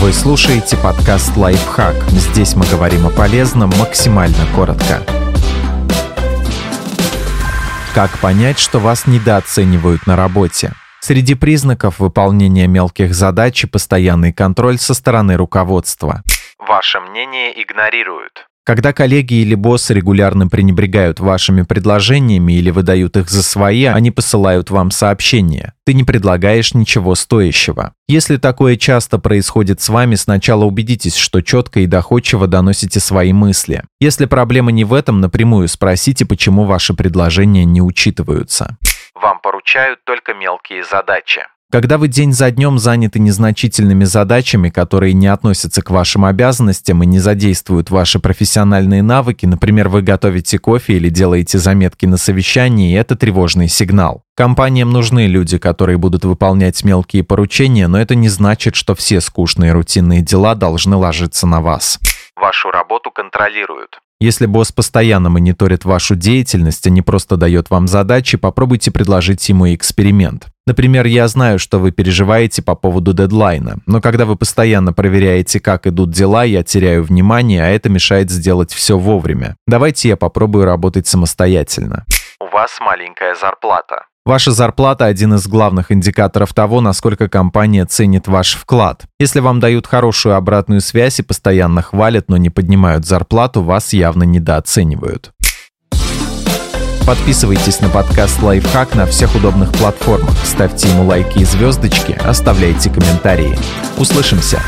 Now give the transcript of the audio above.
Вы слушаете подкаст «Лайфхак». Здесь мы говорим о полезном максимально коротко. Как понять, что вас недооценивают на работе? Среди признаков выполнения мелких задач и постоянный контроль со стороны руководства. Ваше мнение игнорируют. Когда коллеги или боссы регулярно пренебрегают вашими предложениями или выдают их за свои, они посылают вам сообщения. Ты не предлагаешь ничего стоящего. Если такое часто происходит с вами, сначала убедитесь, что четко и доходчиво доносите свои мысли. Если проблема не в этом, напрямую спросите, почему ваши предложения не учитываются. Вам поручают только мелкие задачи. Когда вы день за днем заняты незначительными задачами, которые не относятся к вашим обязанностям и не задействуют ваши профессиональные навыки, например, вы готовите кофе или делаете заметки на совещании, это тревожный сигнал. Компаниям нужны люди, которые будут выполнять мелкие поручения, но это не значит, что все скучные рутинные дела должны ложиться на вас. Вашу работу контролируют. Если босс постоянно мониторит вашу деятельность, а не просто дает вам задачи, попробуйте предложить ему эксперимент. Например, я знаю, что вы переживаете по поводу дедлайна, но когда вы постоянно проверяете, как идут дела, я теряю внимание, а это мешает сделать все вовремя. Давайте я попробую работать самостоятельно. У вас маленькая зарплата. Ваша зарплата – один из главных индикаторов того, насколько компания ценит ваш вклад. Если вам дают хорошую обратную связь и постоянно хвалят, но не поднимают зарплату, вас явно недооценивают. Подписывайтесь на подкаст «Лайфхак» на всех удобных платформах, ставьте ему лайки и звездочки, оставляйте комментарии. Услышимся!